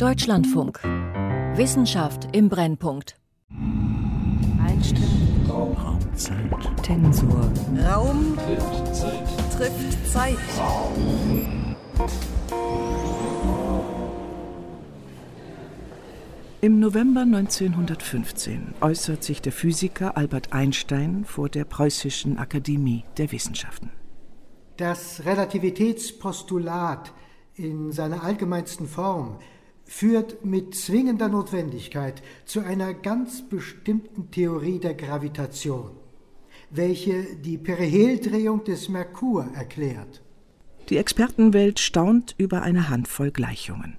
Deutschlandfunk. Wissenschaft im Brennpunkt. Einstellung. Raumzeit. Tensor. Raum trifft Zeit. Trifft Zeit. Im November 1915 äußert sich der Physiker Albert Einstein vor der Preußischen Akademie der Wissenschaften. Das Relativitätspostulat in seiner allgemeinsten Form führt mit zwingender Notwendigkeit zu einer ganz bestimmten Theorie der Gravitation, welche die Periheldrehung des Merkur erklärt. Die Expertenwelt staunt über eine Handvoll Gleichungen.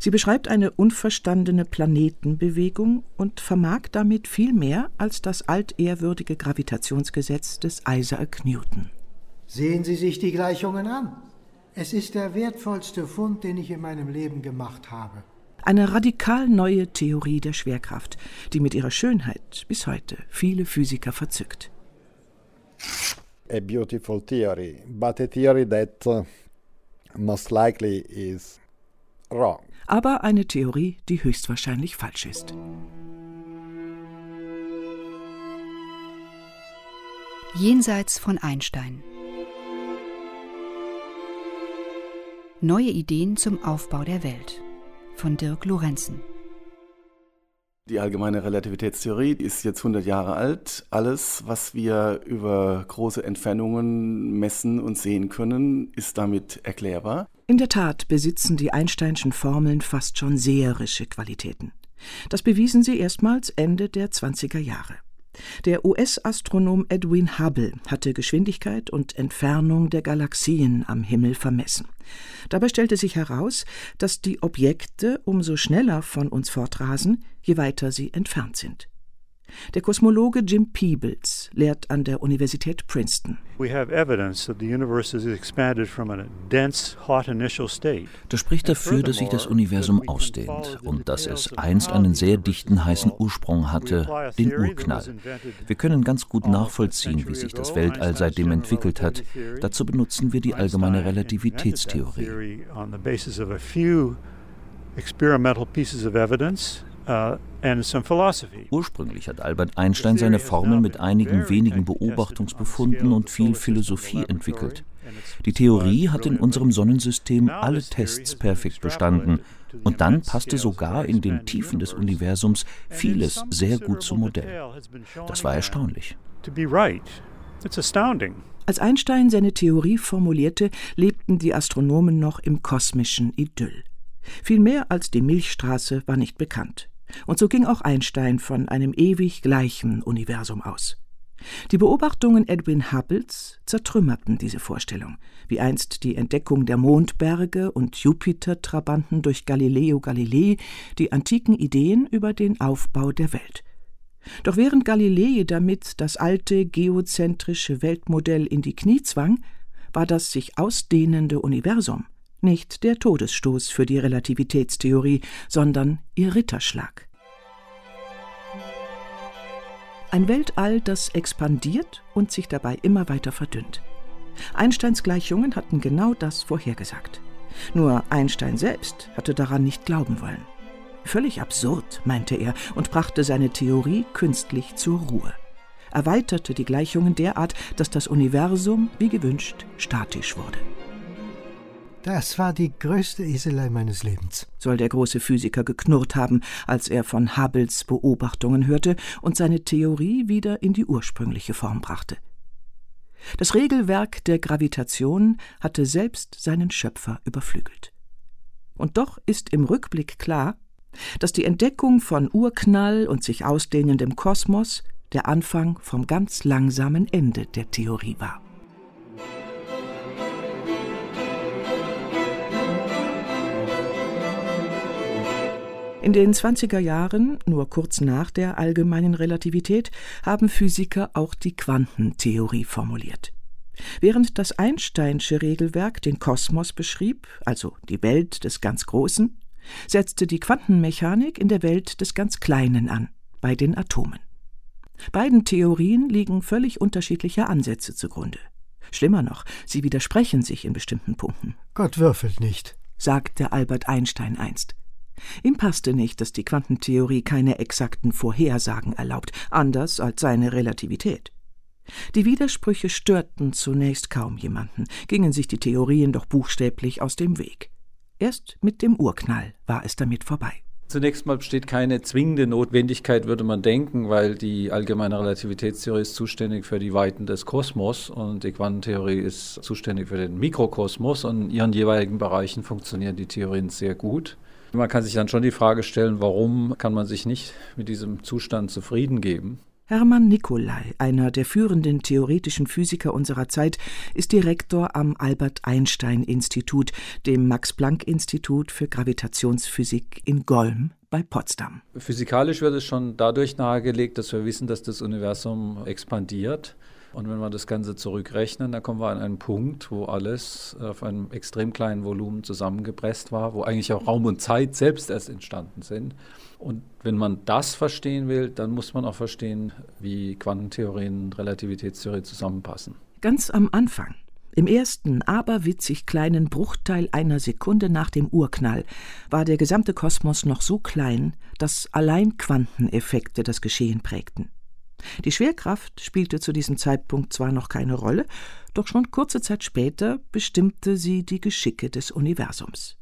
Sie beschreibt eine unverstandene Planetenbewegung und vermag damit viel mehr als das altehrwürdige Gravitationsgesetz des Isaac Newton. Sehen Sie sich die Gleichungen an. Es ist der wertvollste Fund, den ich in meinem Leben gemacht habe. Eine radikal neue Theorie der Schwerkraft, die mit ihrer Schönheit bis heute viele Physiker verzückt. A beautiful theory, but a theory that uh, most likely is wrong. Aber eine Theorie, die höchstwahrscheinlich falsch ist. Jenseits von Einstein. Neue Ideen zum Aufbau der Welt von Dirk Lorenzen. Die allgemeine Relativitätstheorie ist jetzt 100 Jahre alt. Alles, was wir über große Entfernungen messen und sehen können, ist damit erklärbar. In der Tat besitzen die Einsteinschen Formeln fast schon seherische Qualitäten. Das bewiesen sie erstmals Ende der 20er Jahre. Der US-Astronom Edwin Hubble hatte Geschwindigkeit und Entfernung der Galaxien am Himmel vermessen. Dabei stellte sich heraus, dass die Objekte umso schneller von uns fortrasen, je weiter sie entfernt sind. Der Kosmologe Jim Peebles lehrt an der Universität Princeton. Das spricht dafür, dass sich das Universum ausdehnt und dass es einst einen sehr dichten heißen Ursprung hatte, den Urknall. Wir können ganz gut nachvollziehen, wie sich das Weltall seitdem entwickelt hat. Dazu benutzen wir die allgemeine Relativitätstheorie. experimental pieces of evidence Ursprünglich hat Albert Einstein seine Formel mit einigen wenigen Beobachtungsbefunden und viel Philosophie entwickelt. Die Theorie hat in unserem Sonnensystem alle Tests perfekt bestanden und dann passte sogar in den Tiefen des Universums vieles sehr gut zum Modell. Das war erstaunlich. Als Einstein seine Theorie formulierte, lebten die Astronomen noch im kosmischen Idyll. Viel mehr als die Milchstraße war nicht bekannt. Und so ging auch Einstein von einem ewig gleichen Universum aus. Die Beobachtungen Edwin Hubbles zertrümmerten diese Vorstellung, wie einst die Entdeckung der Mondberge und Jupiter-Trabanten durch Galileo Galilei die antiken Ideen über den Aufbau der Welt. Doch während Galilei damit das alte geozentrische Weltmodell in die Knie zwang, war das sich ausdehnende Universum nicht der Todesstoß für die Relativitätstheorie, sondern ihr Ritterschlag. Ein Weltall, das expandiert und sich dabei immer weiter verdünnt. Einsteins Gleichungen hatten genau das vorhergesagt. Nur Einstein selbst hatte daran nicht glauben wollen. Völlig absurd, meinte er und brachte seine Theorie künstlich zur Ruhe. Erweiterte die Gleichungen derart, dass das Universum, wie gewünscht, statisch wurde. Das war die größte Eselei meines Lebens, soll der große Physiker geknurrt haben, als er von Hubbles Beobachtungen hörte und seine Theorie wieder in die ursprüngliche Form brachte. Das Regelwerk der Gravitation hatte selbst seinen Schöpfer überflügelt. Und doch ist im Rückblick klar, dass die Entdeckung von Urknall und sich ausdehnendem Kosmos der Anfang vom ganz langsamen Ende der Theorie war. In den 20er Jahren, nur kurz nach der allgemeinen Relativität, haben Physiker auch die Quantentheorie formuliert. Während das Einsteinsche Regelwerk den Kosmos beschrieb, also die Welt des ganz Großen, setzte die Quantenmechanik in der Welt des ganz Kleinen an, bei den Atomen. Beiden Theorien liegen völlig unterschiedliche Ansätze zugrunde. Schlimmer noch, sie widersprechen sich in bestimmten Punkten. Gott würfelt nicht, sagte Albert Einstein einst. Ihm passte nicht, dass die Quantentheorie keine exakten Vorhersagen erlaubt, anders als seine Relativität. Die Widersprüche störten zunächst kaum jemanden, gingen sich die Theorien doch buchstäblich aus dem Weg. Erst mit dem Urknall war es damit vorbei. Zunächst mal besteht keine zwingende Notwendigkeit, würde man denken, weil die allgemeine Relativitätstheorie ist zuständig für die Weiten des Kosmos und die Quantentheorie ist zuständig für den Mikrokosmos und in ihren jeweiligen Bereichen funktionieren die Theorien sehr gut. Man kann sich dann schon die Frage stellen, warum kann man sich nicht mit diesem Zustand zufrieden geben? Hermann Nicolai, einer der führenden theoretischen Physiker unserer Zeit, ist Direktor am Albert Einstein Institut, dem Max Planck Institut für Gravitationsphysik in Golm bei Potsdam. Physikalisch wird es schon dadurch nahegelegt, dass wir wissen, dass das Universum expandiert. Und wenn wir das Ganze zurückrechnen, dann kommen wir an einen Punkt, wo alles auf einem extrem kleinen Volumen zusammengepresst war, wo eigentlich auch Raum und Zeit selbst erst entstanden sind. Und wenn man das verstehen will, dann muss man auch verstehen, wie Quantentheorien und Relativitätstheorie zusammenpassen. Ganz am Anfang, im ersten aberwitzig kleinen Bruchteil einer Sekunde nach dem Urknall, war der gesamte Kosmos noch so klein, dass allein Quanteneffekte das Geschehen prägten. Die Schwerkraft spielte zu diesem Zeitpunkt zwar noch keine Rolle, doch schon kurze Zeit später bestimmte sie die Geschicke des Universums.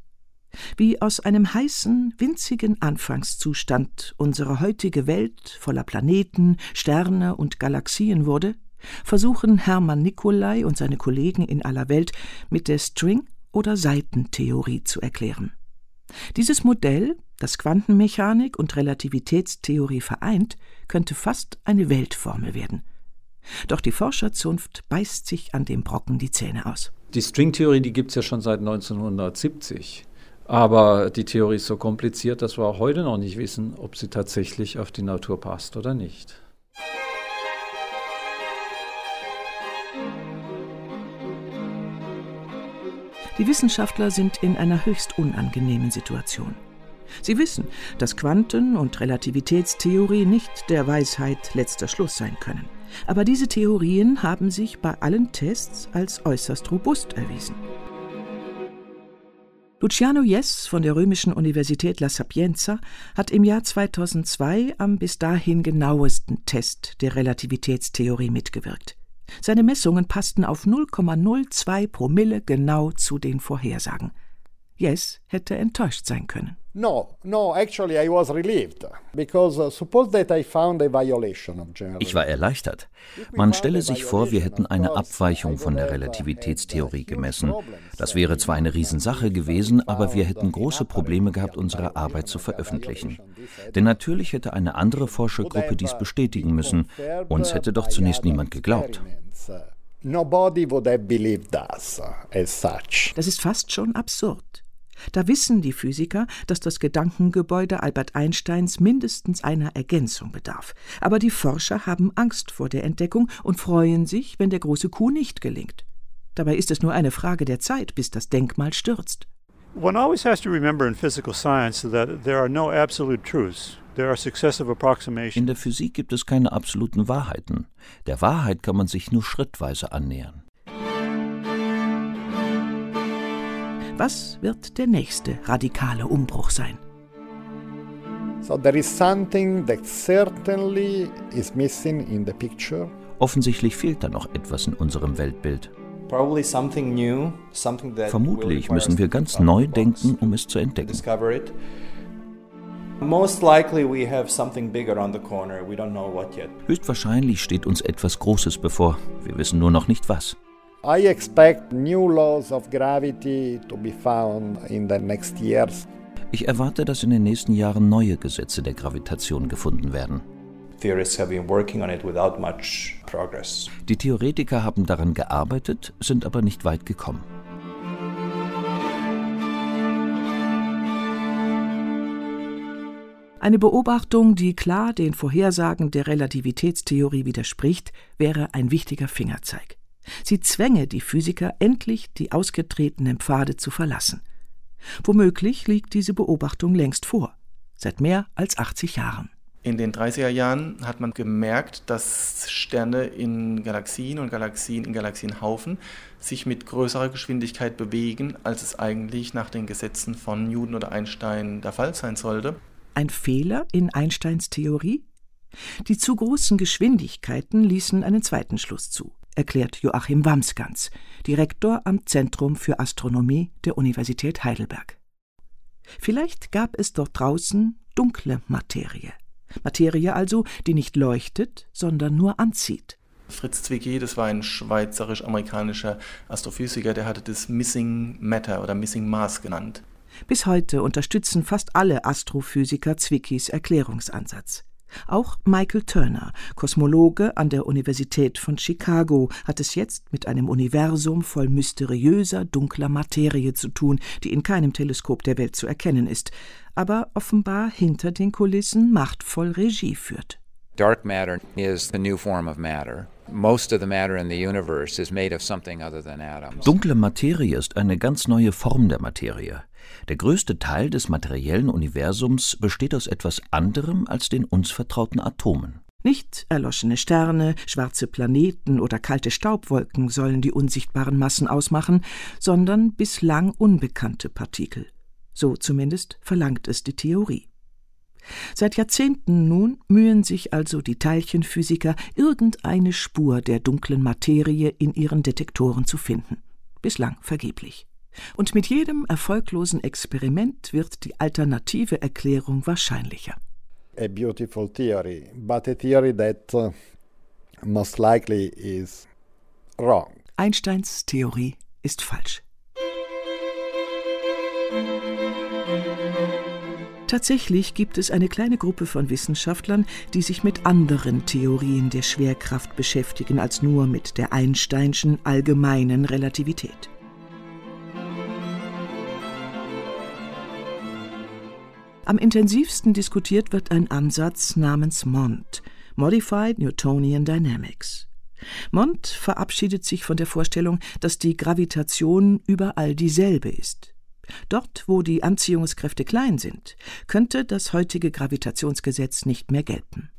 Wie aus einem heißen, winzigen Anfangszustand unsere heutige Welt voller Planeten, Sterne und Galaxien wurde, versuchen Hermann Nicolai und seine Kollegen in aller Welt mit der String- oder Seitentheorie zu erklären. Dieses Modell, das Quantenmechanik und Relativitätstheorie vereint, könnte fast eine Weltformel werden. Doch die Forscherzunft beißt sich an dem Brocken die Zähne aus. Die Stringtheorie, die gibt es ja schon seit 1970. Aber die Theorie ist so kompliziert, dass wir auch heute noch nicht wissen, ob sie tatsächlich auf die Natur passt oder nicht. Die Wissenschaftler sind in einer höchst unangenehmen Situation. Sie wissen, dass Quanten- und Relativitätstheorie nicht der Weisheit letzter Schluss sein können. Aber diese Theorien haben sich bei allen Tests als äußerst robust erwiesen. Luciano Jess von der Römischen Universität La Sapienza hat im Jahr 2002 am bis dahin genauesten Test der Relativitätstheorie mitgewirkt. Seine Messungen passten auf 0,02 Promille genau zu den Vorhersagen. Jess hätte enttäuscht sein können. No, no, actually I was relieved because uh, suppose that I found a violation of general. Ich war erleichtert. Man stelle sich vor, wir hätten eine Abweichung von der Relativitätstheorie gemessen. Das wäre zwar eine Riesensache gewesen, aber wir hätten große Probleme gehabt, unsere Arbeit zu veröffentlichen. Denn natürlich hätte eine andere Forschergruppe dies bestätigen müssen. Uns hätte doch zunächst niemand geglaubt. Nobody would have believed us as such. Das ist fast schon absurd. Da wissen die Physiker, dass das Gedankengebäude Albert Einsteins mindestens einer Ergänzung bedarf. Aber die Forscher haben Angst vor der Entdeckung und freuen sich, wenn der große Coup nicht gelingt. Dabei ist es nur eine Frage der Zeit, bis das Denkmal stürzt. One always has to remember in physical science that there are no absolute truths. There are successive approximations. In der Physik gibt es keine absoluten Wahrheiten. Der Wahrheit kann man sich nur schrittweise annähern. Was wird der nächste radikale Umbruch sein? So there is something that certainly is missing in the picture. Offensichtlich fehlt da noch etwas in unserem Weltbild. Probably something new, something that Vermutlich müssen wir ganz neu denken, um es zu entdecken. discover it. Most likely we have something big around the corner. We don't know what yet. Höchstwahrscheinlich steht uns etwas Großes bevor. Wir wissen nur noch nicht was. I expect new laws of gravity to be found in the next years. Ich erwarte, dass in den nächsten Jahren neue Gesetze der Gravitation gefunden werden. Theorists have been working on it without much progress. Die Theoretiker haben daran gearbeitet, sind aber nicht weit gekommen. Eine Beobachtung, die klar den Vorhersagen der Relativitätstheorie widerspricht, wäre ein wichtiger Fingerzeig. Sie zwänge die Physiker endlich, die ausgetretenen Pfade zu verlassen. Womöglich liegt diese Beobachtung längst vor, seit mehr als 80 Jahren. In den 30er Jahren hat man gemerkt, dass Sterne in Galaxien und Galaxien in Galaxienhaufen sich mit größerer Geschwindigkeit bewegen, als es eigentlich nach den Gesetzen von Newton oder Einstein der Fall sein sollte. Ein Fehler in Einsteins Theorie? Die zu großen Geschwindigkeiten ließen einen zweiten Schluss zu, erklärt Joachim Wamsgans, Direktor am Zentrum für Astronomie der Universität Heidelberg. Vielleicht gab es dort draußen dunkle Materie. Materie also, die nicht leuchtet, sondern nur anzieht. Fritz Zwicky, das war ein schweizerisch-amerikanischer Astrophysiker, der hatte das Missing Matter oder Missing Mass genannt. Bis heute unterstützen fast alle Astrophysiker Zwickys Erklärungsansatz. Auch Michael Turner, Kosmologe an der Universität von Chicago, hat es jetzt mit einem Universum voll mysteriöser, dunkler Materie zu tun, die in keinem Teleskop der Welt zu erkennen ist, aber offenbar hinter den Kulissen machtvoll Regie führt. Dark matter is the new form of matter. Most of the matter in the universe is made of something other than atoms. Dunkle Materie ist eine ganz neue Form der Materie. Der größte Teil des materiellen Universums besteht aus etwas anderem als den uns vertrauten Atomen. Nicht erloschene Sterne, schwarze Planeten oder kalte Staubwolken sollen die unsichtbaren Massen ausmachen, sondern bislang unbekannte Partikel. So zumindest verlangt es die Theorie. Seit Jahrzehnten nun mühen sich also die Teilchenphysiker, irgendeine Spur der dunklen Materie in ihren Detektoren zu finden. Bislang vergeblich. Und mit jedem erfolglosen Experiment wird die alternative Erklärung wahrscheinlicher. A beautiful theory, but a theory that uh, most likely is wrong. Einsteins Theorie ist falsch. Tatsächlich gibt es eine kleine Gruppe von Wissenschaftlern, die sich mit anderen Theorien der Schwerkraft beschäftigen als nur mit der Einsteinschen allgemeinen Relativität. Am intensivsten diskutiert wird ein Ansatz namens MOND, Modified Newtonian Dynamics. MOND verabschiedet sich von der Vorstellung, dass die Gravitation überall dieselbe ist. Dort, wo die Anziehungskräfte klein sind, könnte das heutige Gravitationsgesetz nicht mehr gelten.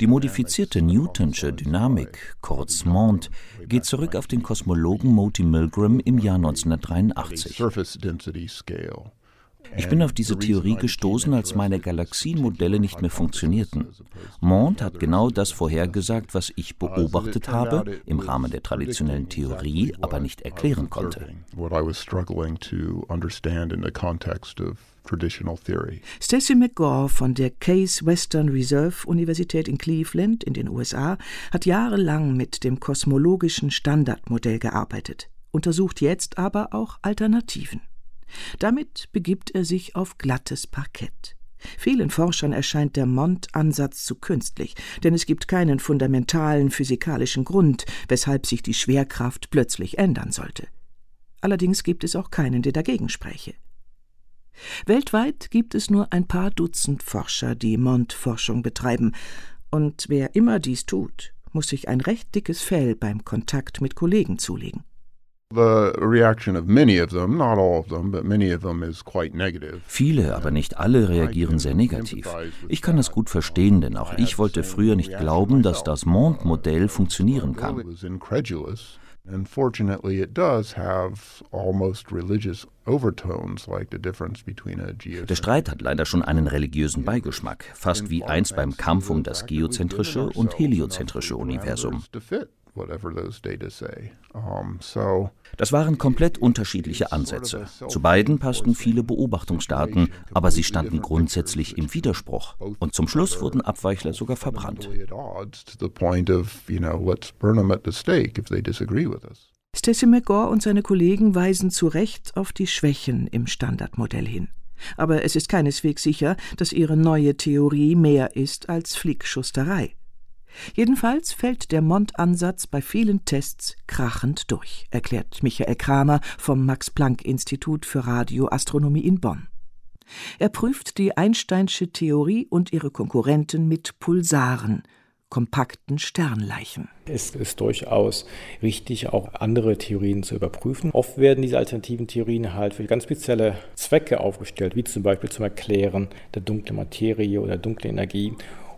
Die modifizierte Newtonsche Dynamik, kurz MOND, geht zurück auf den Kosmologen Moti Milgram im Jahr 1983. Ich bin auf diese Theorie gestoßen, als meine Galaxienmodelle nicht mehr funktionierten. Mond hat genau das vorhergesagt, was ich beobachtet habe, im Rahmen der traditionellen Theorie, aber nicht erklären konnte. Stacy McGaw von der Case Western Reserve Universität in Cleveland in den USA hat jahrelang mit dem kosmologischen Standardmodell gearbeitet, untersucht jetzt aber auch Alternativen. Damit begibt er sich auf glattes Parkett. Vielen Forschern erscheint der Mond-Ansatz zu künstlich, denn es gibt keinen fundamentalen physikalischen Grund, weshalb sich die Schwerkraft plötzlich ändern sollte. Allerdings gibt es auch keinen, der dagegen spräche. Weltweit gibt es nur ein paar Dutzend Forscher, die Mond-Forschung betreiben, und wer immer dies tut, muss sich ein recht dickes Fell beim Kontakt mit Kollegen zulegen. Viele, aber nicht alle reagieren sehr negativ. Ich kann das gut verstehen, denn auch ich wollte früher nicht glauben, dass das Mond-Modell funktionieren kann. Unfortunately, it does have almost religious overtones, like the difference between a Der Streit hat leider schon einen religiösen Beigeschmack, fast wie einst beim Kampf um das geozentrische und heliozentrische Universum. Das waren komplett unterschiedliche Ansätze. Zu beiden passten viele Beobachtungsdaten, aber sie standen grundsätzlich im Widerspruch. Und zum Schluss wurden Abweichler sogar verbrannt. Stacy McGaw und seine Kollegen weisen zu Recht auf die Schwächen im Standardmodell hin. Aber es ist keineswegs sicher, dass ihre neue Theorie mehr ist als Flickschusterei. Jedenfalls fällt der Mond-Ansatz bei vielen Tests krachend durch, erklärt Michael Kramer vom Max-Planck-Institut für Radioastronomie in Bonn. Er prüft die Einsteinsche Theorie und ihre Konkurrenten mit Pulsaren, kompakten Sternleichen. Es ist durchaus wichtig, auch andere Theorien zu überprüfen. Oft werden diese alternativen Theorien halt für ganz spezielle Zwecke aufgestellt, wie zum Beispiel zum Erklären der dunklen Materie oder dunklen Energie.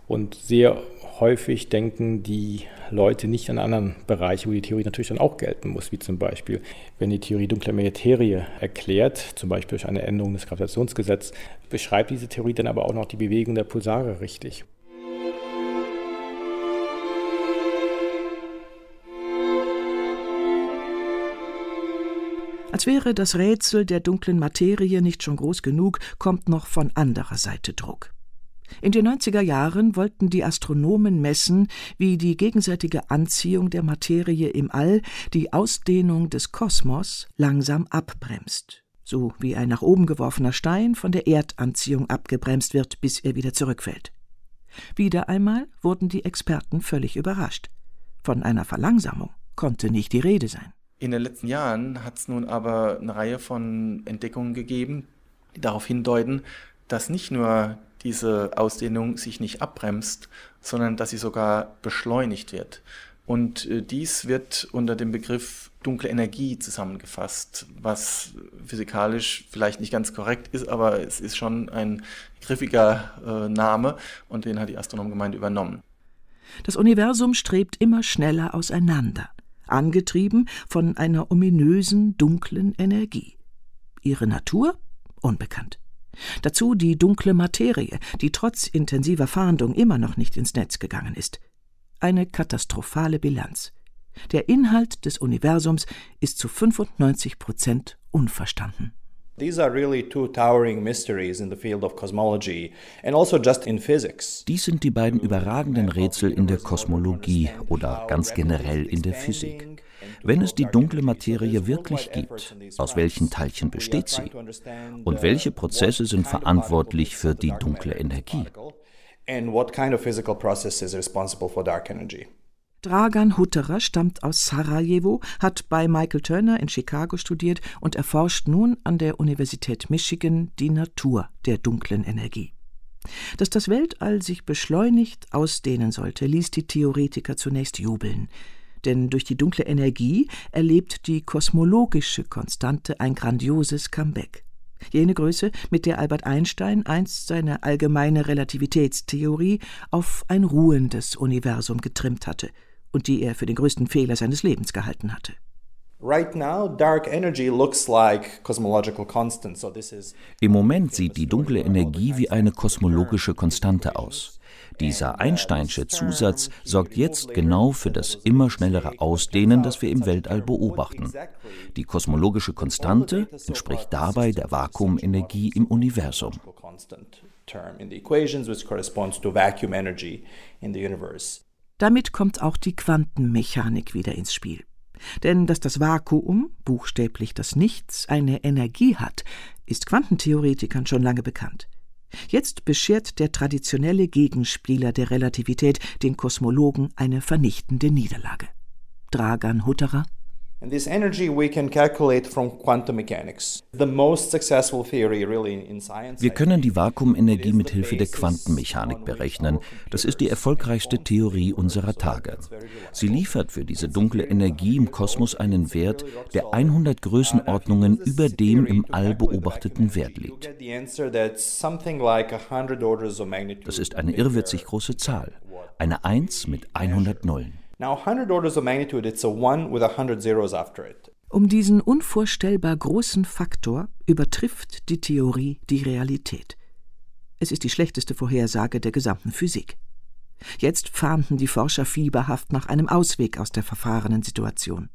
Und sehr häufig denken die Leute nicht an anderen Bereiche, wo die Theorie natürlich dann auch gelten muss, wie zum Beispiel, wenn die Theorie dunkler Materie erklärt, zum Beispiel durch eine Änderung des Gravitationsgesetzes, beschreibt diese Theorie dann aber auch noch die Bewegung der Pulsare richtig. Als wäre das Rätsel der dunklen Materie nicht schon groß genug, kommt noch von anderer Seite Druck. In den 90er Jahren wollten die Astronomen messen, wie die gegenseitige Anziehung der Materie im All die Ausdehnung des Kosmos langsam abbremst, so wie ein nach oben geworfener Stein von der Erdanziehung abgebremst wird, bis er wieder zurückfällt. Wieder einmal wurden die Experten völlig überrascht. Von einer Verlangsamung konnte nicht die Rede sein. In den letzten Jahren hat es nun aber eine Reihe von Entdeckungen gegeben, die darauf hindeuten, dass nicht nur diese Ausdehnung sich nicht abbremst, sondern dass sie sogar beschleunigt wird. Und äh, dies wird unter dem Begriff dunkle Energie zusammengefasst, was physikalisch vielleicht nicht ganz korrekt ist, aber es ist schon ein griffiger äh, Name und den hat die Astronomgemeinde übernommen. Das Universum strebt immer schneller auseinander, angetrieben von einer ominösen dunklen Energie. Ihre Natur unbekannt. Dazu die dunkle Materie, die trotz intensiver Fahndung immer noch nicht ins Netz gegangen ist. Eine katastrophale Bilanz. Der Inhalt des Universums ist zu 95 Prozent unverstanden. These are really two towering mysteries in the field of cosmology and also just in physics. Dies sind die beiden überragenden Rätsel in der Kosmologie oder ganz generell in der Physik. Wenn es die dunkle Materie wirklich gibt, aus welchen Teilchen besteht sie? Und welche Prozesse sind verantwortlich für die dunkle Energie? Dragan Hutterer stammt aus Sarajevo, hat bei Michael Turner in Chicago studiert und erforscht nun an der Universität Michigan die Natur der dunklen Energie. Dass das Weltall sich beschleunigt ausdehnen sollte, ließ die Theoretiker zunächst jubeln denn durch die dunkle Energie erlebt die kosmologische Konstante ein grandioses Comeback. Jene Größe, mit der Albert Einstein einst seine allgemeine Relativitätstheorie auf ein ruhendes Universum getrimmt hatte und die er für den größten Fehler seines Lebens gehalten hatte. Im Moment sieht die dunkle Energie wie eine kosmologische Konstante aus. Dieser Einsteinsche Zusatz sorgt jetzt genau für das immer schnellere Ausdehnen, das wir im Weltall beobachten. Die kosmologische Konstante entspricht dabei der Vakuumenergie im Universum. Damit kommt auch die Quantenmechanik wieder ins Spiel. Denn dass das Vakuum, buchstäblich das Nichts, eine Energie hat, ist Quantentheoretikern schon lange bekannt. Jetzt beschert der traditionelle Gegenspieler der Relativität den Kosmologen eine vernichtende Niederlage. Dragan Hutterer And this energy we can calculate from quantum mechanics. The most successful theory really in science. Wir können die Vakuumenergie mit Hilfe der Quantenmechanik berechnen. Das ist die erfolgreichste Theorie unserer Tage. Sie liefert für diese dunkle Energie im Kosmos einen Wert, der 100 Größenordnungen über dem im All beobachteten Wert liegt. Das ist eine irrwitzig große Zahl, eine 1 mit 100 Nullen. Now 100 orders of magnitude, it's a 1 with 100 zeros after it. Um diesen unvorstellbar großen Faktor übertrifft die Theorie die Realität. Es ist die schlechteste Vorhersage der gesamten Physik. Jetzt fahnden die Forscher fieberhaft nach einem Ausweg aus der verfahrenen Situation.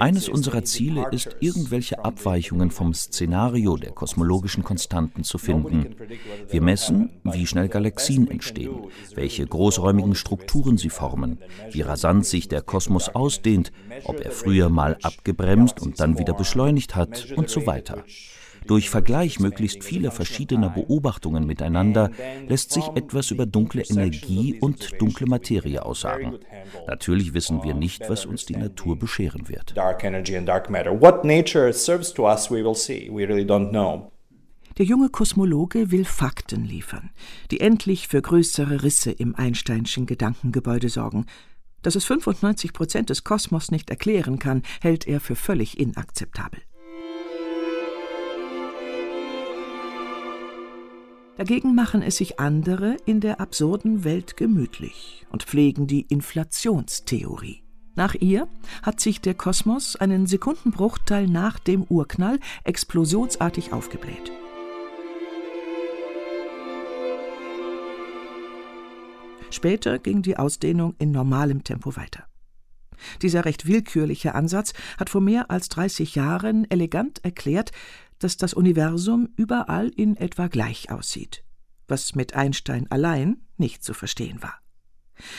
Eines unserer Ziele ist, irgendwelche Abweichungen vom Szenario der kosmologischen Konstanten zu finden. Wir messen, wie schnell Galaxien entstehen, welche großräumigen Strukturen sie formen, wie rasant sich der Kosmos ausdehnt, ob er früher mal abgebremst und dann wieder beschleunigt hat und so weiter. Durch Vergleich möglichst vieler verschiedener Beobachtungen miteinander lässt sich etwas über dunkle Energie und dunkle Materie aussagen. Natürlich wissen wir nicht, was uns die Natur bescheren wird. Der junge Kosmologe will Fakten liefern, die endlich für größere Risse im Einsteinschen Gedankengebäude sorgen. Dass es 95 Prozent des Kosmos nicht erklären kann, hält er für völlig inakzeptabel. Dagegen machen es sich andere in der absurden Welt gemütlich und pflegen die Inflationstheorie. Nach ihr hat sich der Kosmos einen Sekundenbruchteil nach dem Urknall explosionsartig aufgebläht. Später ging die Ausdehnung in normalem Tempo weiter. Dieser recht willkürliche Ansatz hat vor mehr als 30 Jahren elegant erklärt, dass das Universum überall in etwa gleich aussieht, was mit Einstein allein nicht zu verstehen war.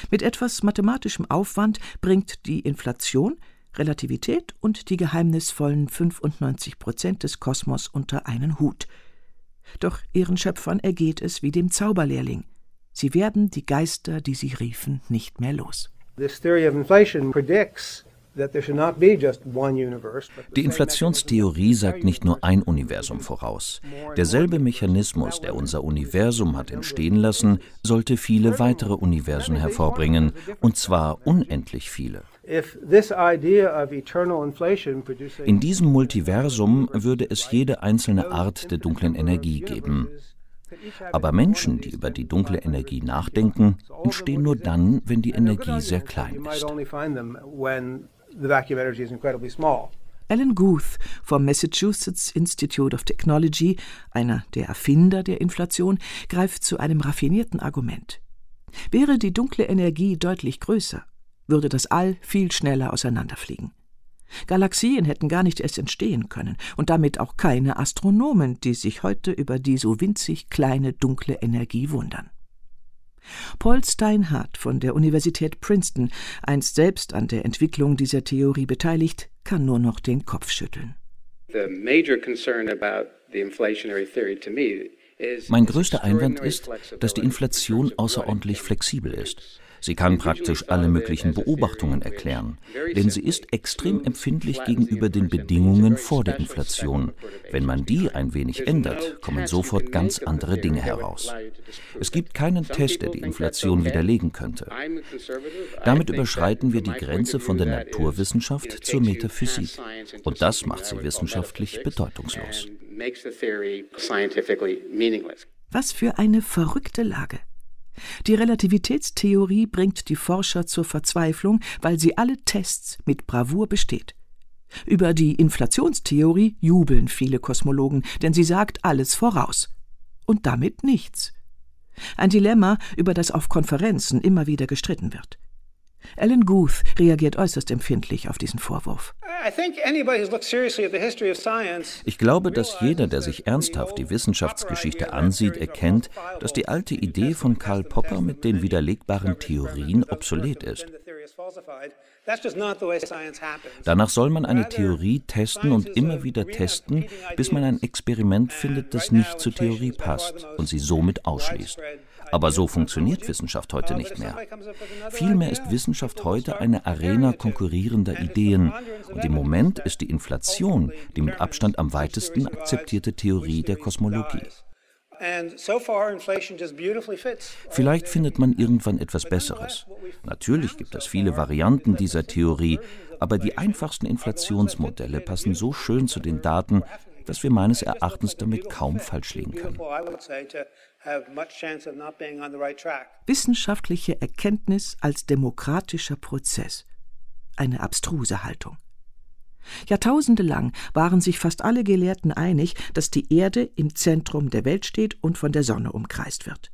Mit etwas mathematischem Aufwand bringt die Inflation Relativität und die geheimnisvollen 95 Prozent des Kosmos unter einen Hut. Doch ihren Schöpfern ergeht es wie dem Zauberlehrling. Sie werden die Geister, die sie riefen, nicht mehr los. This theory of inflation predicts die Inflationstheorie sagt nicht nur ein Universum voraus. Derselbe Mechanismus, der unser Universum hat entstehen lassen, sollte viele weitere Universen hervorbringen, und zwar unendlich viele. In diesem Multiversum würde es jede einzelne Art der dunklen Energie geben. Aber Menschen, die über die dunkle Energie nachdenken, entstehen nur dann, wenn die Energie sehr klein ist. Alan Guth vom Massachusetts Institute of Technology, einer der Erfinder der Inflation, greift zu einem raffinierten Argument. Wäre die dunkle Energie deutlich größer, würde das All viel schneller auseinanderfliegen. Galaxien hätten gar nicht erst entstehen können und damit auch keine Astronomen, die sich heute über die so winzig kleine dunkle Energie wundern. Paul Steinhardt von der Universität Princeton, einst selbst an der Entwicklung dieser Theorie beteiligt, kann nur noch den Kopf schütteln. Mein größter Einwand ist, dass die Inflation außerordentlich flexibel ist. Sie kann praktisch alle möglichen Beobachtungen erklären, denn sie ist extrem empfindlich gegenüber den Bedingungen vor der Inflation. Wenn man die ein wenig ändert, kommen sofort ganz andere Dinge heraus. Es gibt keinen Test, der die Inflation widerlegen könnte. Damit überschreiten wir die Grenze von der Naturwissenschaft zur Metaphysik. Und das macht sie wissenschaftlich bedeutungslos. Was für eine verrückte Lage. Die Relativitätstheorie bringt die Forscher zur Verzweiflung, weil sie alle Tests mit Bravour besteht. Über die Inflationstheorie jubeln viele Kosmologen, denn sie sagt alles voraus. Und damit nichts. Ein Dilemma, über das auf Konferenzen immer wieder gestritten wird. Alan Guth reagiert äußerst empfindlich auf diesen Vorwurf. Ich glaube, dass jeder, der sich ernsthaft die Wissenschaftsgeschichte ansieht, erkennt, dass die alte Idee von Karl Popper mit den widerlegbaren Theorien obsolet ist. Danach soll man eine Theorie testen und immer wieder testen, bis man ein Experiment findet, das nicht zur Theorie passt und sie somit ausschließt. Aber so funktioniert Wissenschaft heute nicht mehr. Vielmehr ist Wissenschaft heute eine Arena konkurrierender Ideen und im Moment ist die Inflation die mit Abstand am weitesten akzeptierte Theorie der Kosmologie. Vielleicht findet man irgendwann etwas Besseres. Natürlich gibt es viele Varianten dieser Theorie, aber die einfachsten Inflationsmodelle passen so schön zu den Daten, dass wir meines Erachtens damit kaum falsch liegen können. Wissenschaftliche Erkenntnis als demokratischer Prozess. Eine abstruse Haltung. Jahrtausende lang waren sich fast alle Gelehrten einig, dass die Erde im Zentrum der Welt steht und von der Sonne umkreist wird.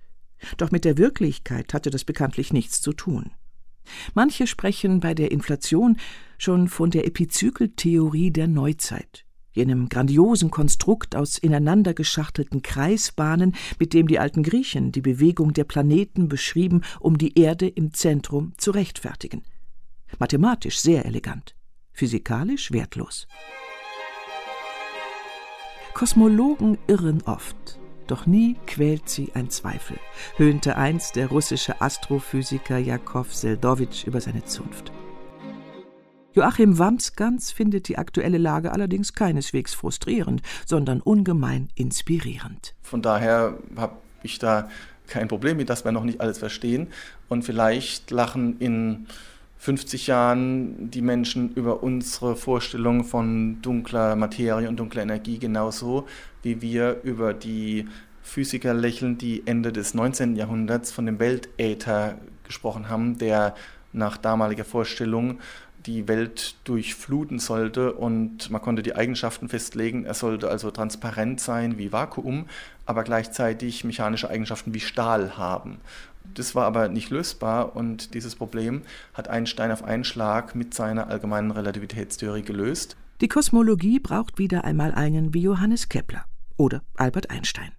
Doch mit der Wirklichkeit hatte das bekanntlich nichts zu tun. Manche sprechen bei der Inflation schon von der Epizykeltheorie der Neuzeit, jenem grandiosen Konstrukt aus ineinander geschachtelten Kreisbahnen, mit dem die alten Griechen die Bewegung der Planeten beschrieben, um die Erde im Zentrum zu rechtfertigen. Mathematisch sehr elegant, physikalisch wertlos. Kosmologen irren oft, doch nie quält sie ein Zweifel, höhnte einst der russische Astrophysiker Jakow Seldowitsch über seine Zunft. Joachim Wamsgans findet die aktuelle Lage allerdings keineswegs frustrierend, sondern ungemein inspirierend. Von daher habe ich da kein Problem mit, dass wir noch nicht alles verstehen. Und vielleicht lachen in 50 Jahren die Menschen über unsere Vorstellung von dunkler Materie und dunkler Energie genauso, wie wir über die Physiker lächeln, die Ende des 19. Jahrhunderts von dem Weltäther gesprochen haben, der nach damaliger Vorstellung die Welt durchfluten sollte und man konnte die Eigenschaften festlegen. Er sollte also transparent sein wie Vakuum, aber gleichzeitig mechanische Eigenschaften wie Stahl haben. Das war aber nicht lösbar und dieses Problem hat Einstein auf einen Schlag mit seiner allgemeinen Relativitätstheorie gelöst. Die Kosmologie braucht wieder einmal einen wie Johannes Kepler oder Albert Einstein.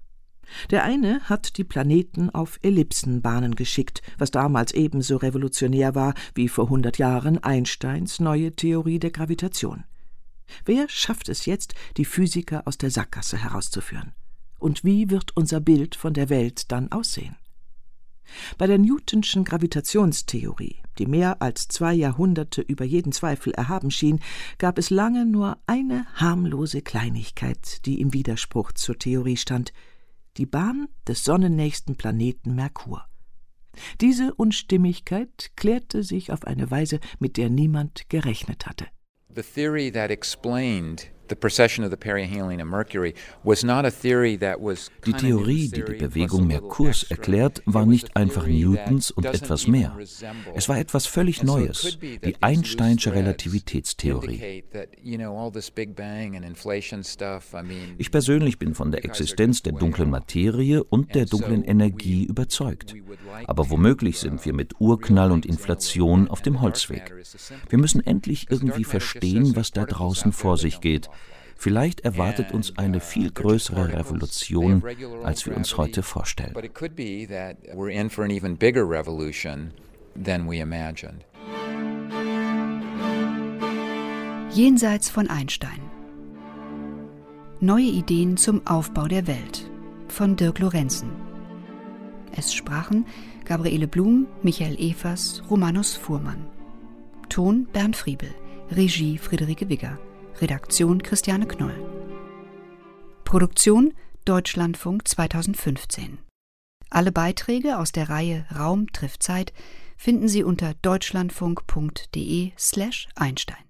Der eine hat die Planeten auf Ellipsenbahnen geschickt, was damals ebenso revolutionär war wie vor hundert Jahren Einsteins neue Theorie der Gravitation. Wer schafft es jetzt, die Physiker aus der Sackgasse herauszuführen? Und wie wird unser Bild von der Welt dann aussehen? Bei der Newtonschen Gravitationstheorie, die mehr als zwei Jahrhunderte über jeden Zweifel erhaben schien, gab es lange nur eine harmlose Kleinigkeit, die im Widerspruch zur Theorie stand – die Bahn des sonnennächsten Planeten Merkur. Diese Unstimmigkeit klärte sich auf eine Weise, mit der niemand gerechnet hatte. The theory that explained die Theorie, die die Bewegung Merkurs erklärt, war nicht einfach Newtons und etwas mehr. Es war etwas völlig Neues, die Einsteinsche Relativitätstheorie. Ich persönlich bin von der Existenz der dunklen Materie und der dunklen Energie überzeugt. Aber womöglich sind wir mit Urknall und Inflation auf dem Holzweg. Wir müssen endlich irgendwie verstehen, was da draußen vor sich geht Vielleicht erwartet uns eine viel größere Revolution, als wir uns heute vorstellen. Jenseits von Einstein. Neue Ideen zum Aufbau der Welt von Dirk Lorenzen. Es sprachen Gabriele Blum, Michael Evers, Romanus Fuhrmann. Ton Bernd Friebel. Regie Friederike Wigger. Redaktion Christiane Knoll. Produktion Deutschlandfunk 2015. Alle Beiträge aus der Reihe Raum trifft Zeit finden Sie unter deutschlandfunk.de/einstein.